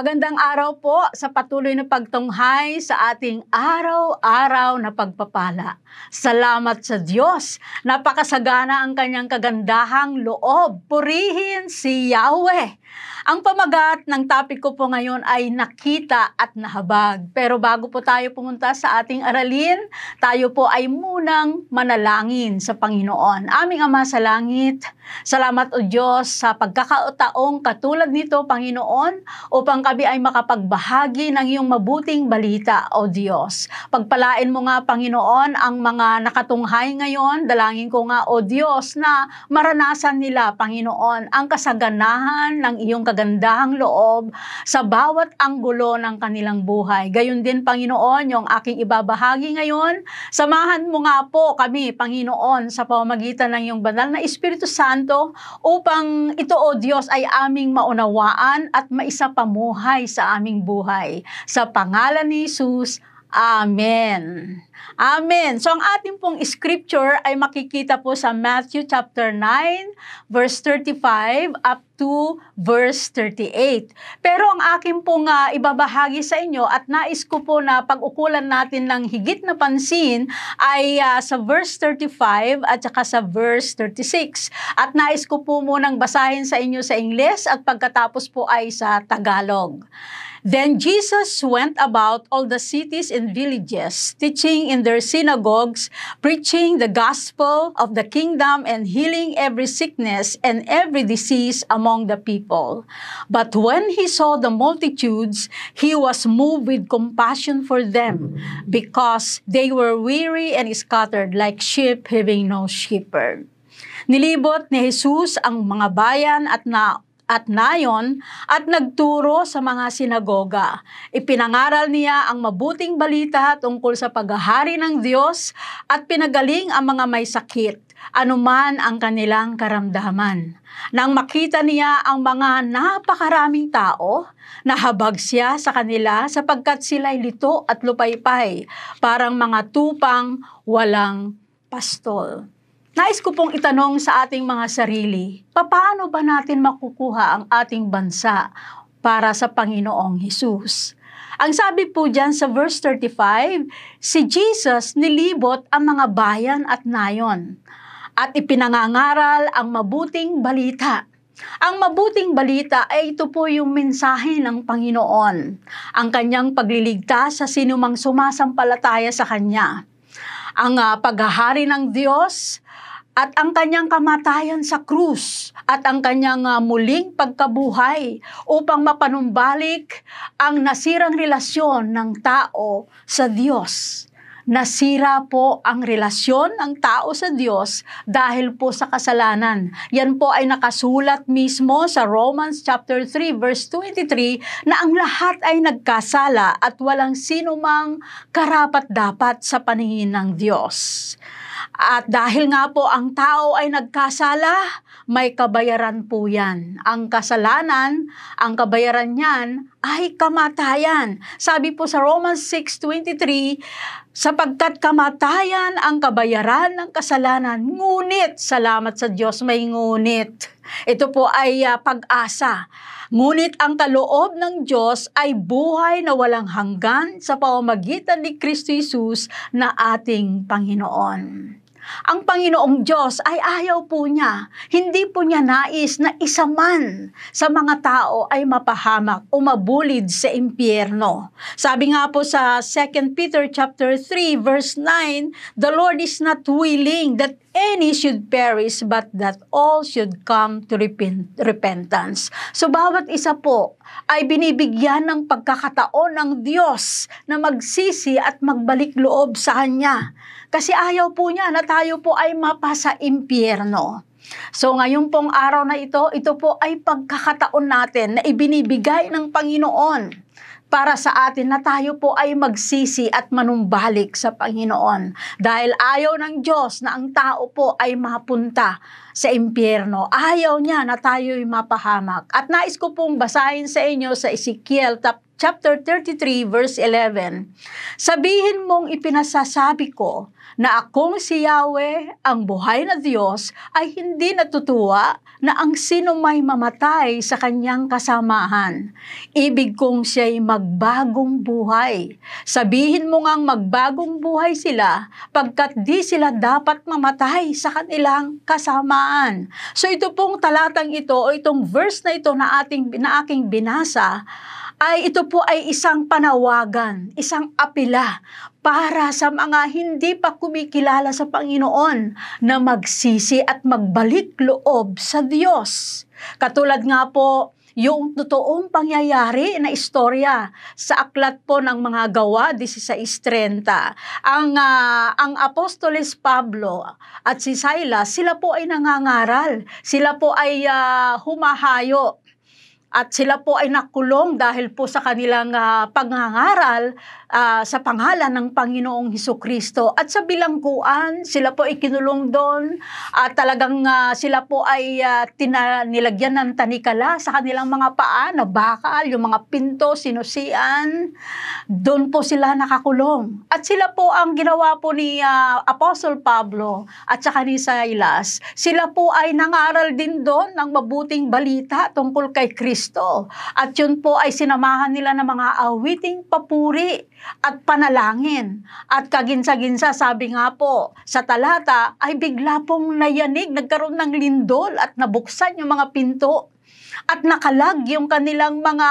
Magandang araw po sa patuloy na pagtunghay sa ating araw-araw na pagpapala. Salamat sa Diyos. Napakasagana ang kanyang kagandahang loob. Purihin si Yahweh. Ang pamagat ng topic ko po ngayon ay nakita at nahabag. Pero bago po tayo pumunta sa ating aralin, tayo po ay munang manalangin sa Panginoon. Aming Ama sa Langit, salamat o Diyos sa pagkakautaong katulad nito, Panginoon, upang kami ay makapagbahagi ng iyong mabuting balita, o Diyos. Pagpalain mo nga, Panginoon, ang mga nakatunghay ngayon. Dalangin ko nga, o Diyos, na maranasan nila, Panginoon, ang kasaganahan ng iyong kagandahang loob sa bawat anggulo ng kanilang buhay. Gayon din, Panginoon, yung aking ibabahagi ngayon, samahan mo nga po kami, Panginoon, sa pamamagitan ng iyong banal na Espiritu Santo upang ito, O Diyos, ay aming maunawaan at maisapamuhay sa aming buhay. Sa pangalan ni Jesus, Amen. Amen. So ang ating pong scripture ay makikita po sa Matthew chapter 9 verse 35 up to verse 38. Pero ang aking pong uh, ibabahagi sa inyo at nais ko po na pag-ukulan natin ng higit na pansin ay uh, sa verse 35 at saka sa verse 36. At nais ko po munang basahin sa inyo sa Ingles at pagkatapos po ay sa Tagalog. Then Jesus went about all the cities and villages, teaching in their synagogues, preaching the gospel of the kingdom and healing every sickness and every disease among the people. But when he saw the multitudes, he was moved with compassion for them, because they were weary and scattered like sheep having no shepherd. Nilibot ni Jesus ang mga bayan at na at nayon at nagturo sa mga sinagoga. Ipinangaral niya ang mabuting balita tungkol sa paghahari ng Diyos at pinagaling ang mga may sakit, anuman ang kanilang karamdaman. Nang makita niya ang mga napakaraming tao, nahabag siya sa kanila sapagkat sila'y lito at lupaypay, parang mga tupang walang pastol. Nais ko pong itanong sa ating mga sarili, paano ba natin makukuha ang ating bansa para sa Panginoong Hesus? Ang sabi po dyan sa verse 35, si Jesus nilibot ang mga bayan at nayon at ipinangangaral ang mabuting balita. Ang mabuting balita ay ito po yung mensahe ng Panginoon, ang kanyang pagliligtas sa sinumang sumasampalataya sa Kanya. Ang uh, paghahari ng Diyos, at ang kanyang kamatayan sa krus at ang kanyang uh, muling pagkabuhay upang mapanumbalik ang nasirang relasyon ng tao sa Diyos. Nasira po ang relasyon ng tao sa Diyos dahil po sa kasalanan. Yan po ay nakasulat mismo sa Romans chapter 3 verse 23 na ang lahat ay nagkasala at walang sinumang karapat dapat sa paningin ng Diyos. At dahil nga po ang tao ay nagkasala, may kabayaran po yan. Ang kasalanan, ang kabayaran niyan ay kamatayan. Sabi po sa Romans 6.23, sapagkat kamatayan ang kabayaran ng kasalanan, ngunit, salamat sa Diyos, may ngunit. Ito po ay uh, pag-asa. Ngunit ang kaloob ng Diyos ay buhay na walang hanggan sa pamamagitan ni Kristo Jesus na ating Panginoon. Ang Panginoong Diyos ay ayaw po niya. Hindi po niya nais na isa man sa mga tao ay mapahamak o mabulid sa impyerno. Sabi nga po sa 2 Peter chapter 3 verse 9, the Lord is not willing that any should perish but that all should come to repent, repentance. So bawat isa po ay binibigyan ng pagkakataon ng Diyos na magsisi at magbalik loob sa Kanya. Kasi ayaw po niya na tayo po ay mapasa impyerno. So ngayon pong araw na ito, ito po ay pagkakataon natin na ibinibigay ng Panginoon para sa atin na tayo po ay magsisi at manumbalik sa Panginoon. Dahil ayaw ng Diyos na ang tao po ay mapunta sa impyerno. Ayaw niya na tayo ay mapahamak. At nais ko pong basahin sa inyo sa Ezekiel chapter 33 verse 11. Sabihin mong ipinasasabi ko na akong si Yahweh, ang buhay na Diyos, ay hindi natutuwa na ang sino may mamatay sa kanyang kasamahan. Ibig kong siya'y magbagong buhay. Sabihin mo ngang magbagong buhay sila pagkat di sila dapat mamatay sa kanilang kasamaan. So ito pong talatang ito o itong verse na ito na, ating, na aking binasa, ay ito po ay isang panawagan, isang apila para sa mga hindi pa kumikilala sa Panginoon na magsisi at magbalik loob sa Diyos. Katulad nga po yung totoong pangyayari na istorya sa aklat po ng mga gawa 16:30. Ang uh, ang apostoles Pablo at si Silas, sila po ay nangangaral. Sila po ay uh, humahayo at sila po ay nakulong dahil po sa kanilang uh, pangangaral uh, sa pangalan ng Panginoong Heso Kristo. At sa bilangguan, sila po ay kinulong doon at talagang uh, sila po ay uh, tina, ng tanikala sa kanilang mga paa na bakal, yung mga pinto, sinusian. Doon po sila nakakulong. At sila po ang ginawa po ni uh, Apostle Pablo at saka ni Silas. Sila po ay nangaral din doon ng mabuting balita tungkol kay Kristo Kristo. At yun po ay sinamahan nila ng mga awiting papuri at panalangin. At kaginsa-ginsa, sabi nga po, sa talata ay bigla pong nayanig, nagkaroon ng lindol at nabuksan yung mga pinto at nakalag yung kanilang mga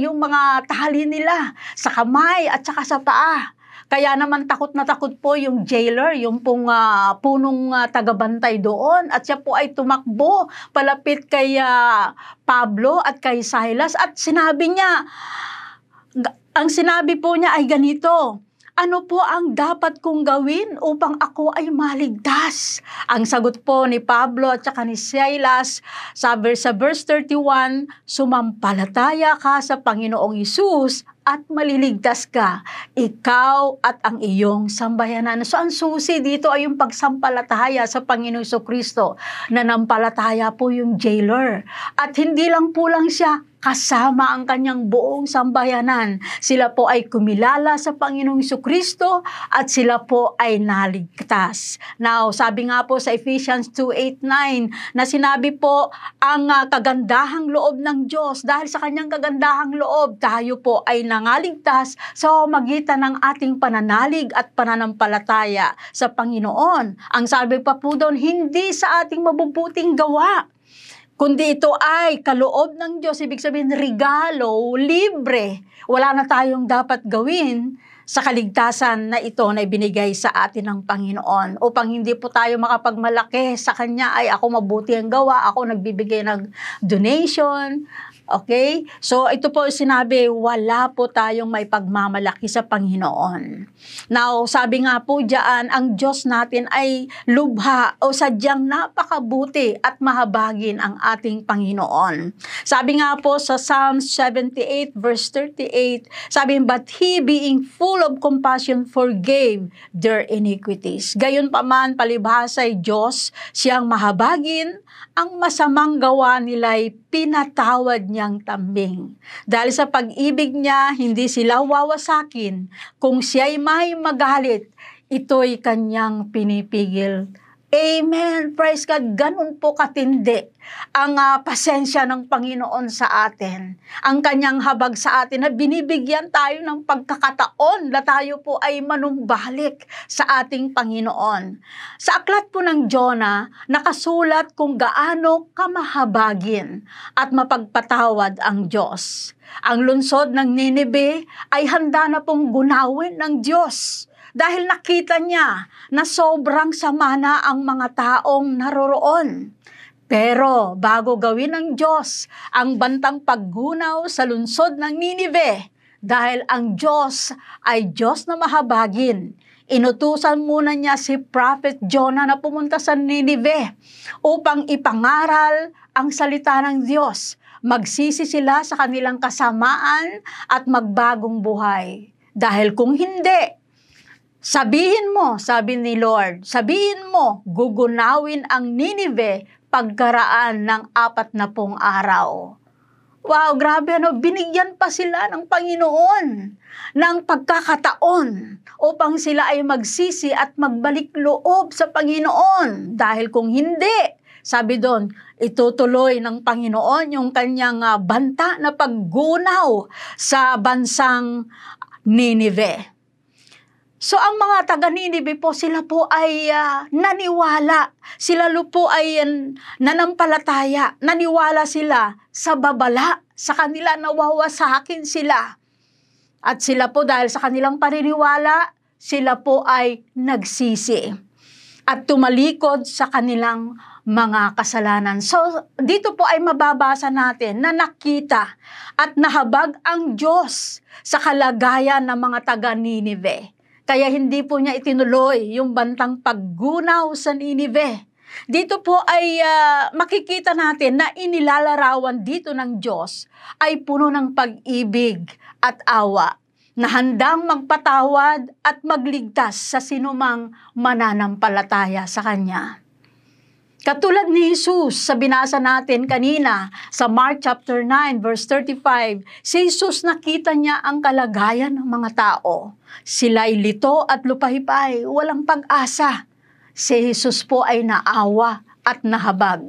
yung mga tali nila sa kamay at saka sa paa. Kaya naman takot na takot po yung jailer, yung pong uh, punong uh, tagabantay doon. At siya po ay tumakbo palapit kay uh, Pablo at kay Silas. At sinabi niya, ang sinabi po niya ay ganito, ano po ang dapat kong gawin upang ako ay maligtas? Ang sagot po ni Pablo at saka ni Silas sa verse, sa verse 31, sumampalataya ka sa Panginoong Isus at maliligtas ka, ikaw at ang iyong sambayanan. So ang susi dito ay yung pagsampalataya sa Panginoong Kristo. Nanampalataya po yung jailer. At hindi lang po lang siya kasama ang kanyang buong sambayanan. Sila po ay kumilala sa Panginoong Kristo at sila po ay naligtas. Now, sabi nga po sa Ephesians 2:8-9 na sinabi po ang uh, kagandahang loob ng Diyos dahil sa kanyang kagandahang loob tayo po ay nangaligtas sa magitan ng ating pananalig at pananampalataya sa Panginoon. Ang sabi pa po doon, hindi sa ating mabubuting gawa kundi ito ay kaloob ng Diyos, ibig sabihin regalo, libre. Wala na tayong dapat gawin sa kaligtasan na ito na ibinigay sa atin ng Panginoon. Upang hindi po tayo makapagmalaki sa Kanya ay ako mabuti ang gawa, ako nagbibigay ng donation, Okay? So, ito po sinabi, wala po tayong may pagmamalaki sa Panginoon. Now, sabi nga po diyan, ang Diyos natin ay lubha o sadyang napakabuti at mahabagin ang ating Panginoon. Sabi nga po sa Psalm 78 verse 38, sabi, But He being full of compassion forgave their iniquities. Gayon pa man, palibhasa ay Diyos, siyang mahabagin, ang masamang gawa nila'y pinatawad niyang tambing. Dahil sa pag-ibig niya, hindi sila wawasakin. Kung siya'y may magalit, ito'y kanyang pinipigil Amen. Praise God. Ganun po katindi ang uh, pasensya ng Panginoon sa atin. Ang kanyang habag sa atin na binibigyan tayo ng pagkakataon na tayo po ay manumbalik sa ating Panginoon. Sa aklat po ng Jonah, nakasulat kung gaano kamahabagin at mapagpatawad ang Diyos. Ang lunsod ng Nineveh ay handa na pong gunawin ng Diyos dahil nakita niya na sobrang sama na ang mga taong naroroon. Pero bago gawin ng Diyos ang bantang paggunaw sa lunsod ng Ninive, dahil ang Diyos ay Diyos na mahabagin, inutusan muna niya si Prophet Jonah na pumunta sa Ninive upang ipangaral ang salita ng Diyos. Magsisi sila sa kanilang kasamaan at magbagong buhay. Dahil kung hindi, Sabihin mo, sabi ni Lord, sabihin mo, gugunawin ang Ninive pagkaraan ng apat na pong araw. Wow, grabe ano, binigyan pa sila ng Panginoon ng pagkakataon upang sila ay magsisi at magbalik loob sa Panginoon. Dahil kung hindi, sabi doon, itutuloy ng Panginoon yung kanyang uh, banta na paggunaw sa bansang Ninive. So ang mga taga Ninive po, sila po ay uh, naniwala. Sila po ay uh, nanampalataya. Naniwala sila sa babala. Sa kanila nawawasakin sila. At sila po dahil sa kanilang paniniwala, sila po ay nagsisi. At tumalikod sa kanilang mga kasalanan. So, dito po ay mababasa natin na nakita at nahabag ang Diyos sa kalagayan ng mga taga Ninive. Kaya hindi po niya itinuloy yung bantang paggunaw sa Ninive. Dito po ay uh, makikita natin na inilalarawan dito ng Diyos ay puno ng pag-ibig at awa na handang magpatawad at magligtas sa sinumang mananampalataya sa Kanya. Katulad ni Jesus sa binasa natin kanina sa Mark chapter 9 verse 35, si Jesus nakita niya ang kalagayan ng mga tao. Sila'y lito at lupahipay, walang pag-asa. Si Jesus po ay naawa at nahabag.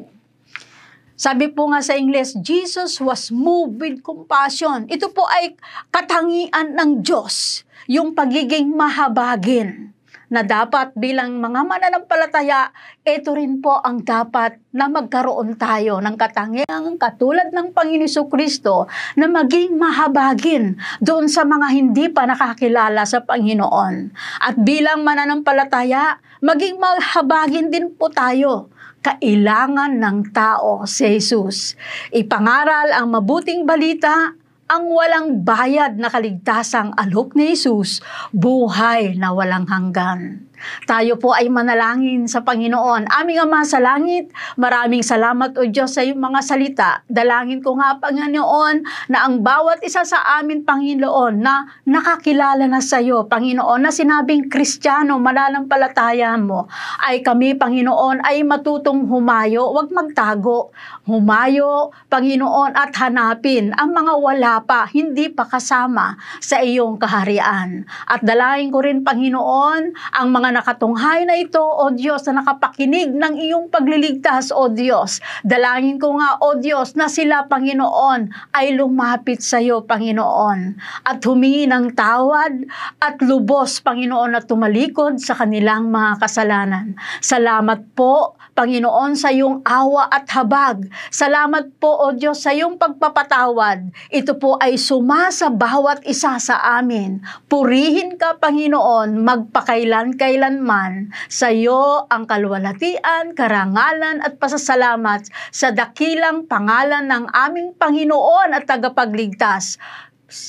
Sabi po nga sa Ingles, Jesus was moved with compassion. Ito po ay katangian ng Diyos, yung pagiging mahabagin na dapat bilang mga mananampalataya, ito rin po ang dapat na magkaroon tayo ng katangiang katulad ng Panginoon Kristo na maging mahabagin doon sa mga hindi pa nakakilala sa Panginoon. At bilang mananampalataya, maging mahabagin din po tayo kailangan ng tao si Jesus. Ipangaral ang mabuting balita ang walang bayad na kaligtasang alok ni Jesus, buhay na walang hanggan. Tayo po ay manalangin sa Panginoon. Aming Ama sa langit, maraming salamat o Diyos sa iyong mga salita. Dalangin ko nga, Panginoon, na ang bawat isa sa amin, Panginoon, na nakakilala na sa iyo, Panginoon, na sinabing Kristiyano, mananampalataya mo, ay kami, Panginoon, ay matutong humayo, wag magtago. Humayo, Panginoon, at hanapin ang mga wala pa, hindi pa kasama sa iyong kaharian. At dalangin ko rin, Panginoon, ang mga mga nakatunghay na ito, O Diyos, na nakapakinig ng iyong pagliligtas, O Diyos. Dalangin ko nga, O Diyos, na sila, Panginoon, ay lumapit sa iyo, Panginoon, at humingi ng tawad at lubos, Panginoon, at tumalikod sa kanilang mga kasalanan. Salamat po, Panginoon, sa iyong awa at habag. Salamat po, O Diyos, sa iyong pagpapatawad. Ito po ay suma sa bawat isa sa amin. Purihin ka, Panginoon, magpakailan-kailan kailanman sa iyo ang kalwalatian, karangalan at pasasalamat sa dakilang pangalan ng aming Panginoon at tagapagligtas,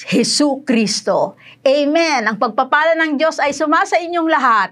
Hesu Kristo. Amen. Ang pagpapala ng Diyos ay sumasa inyong lahat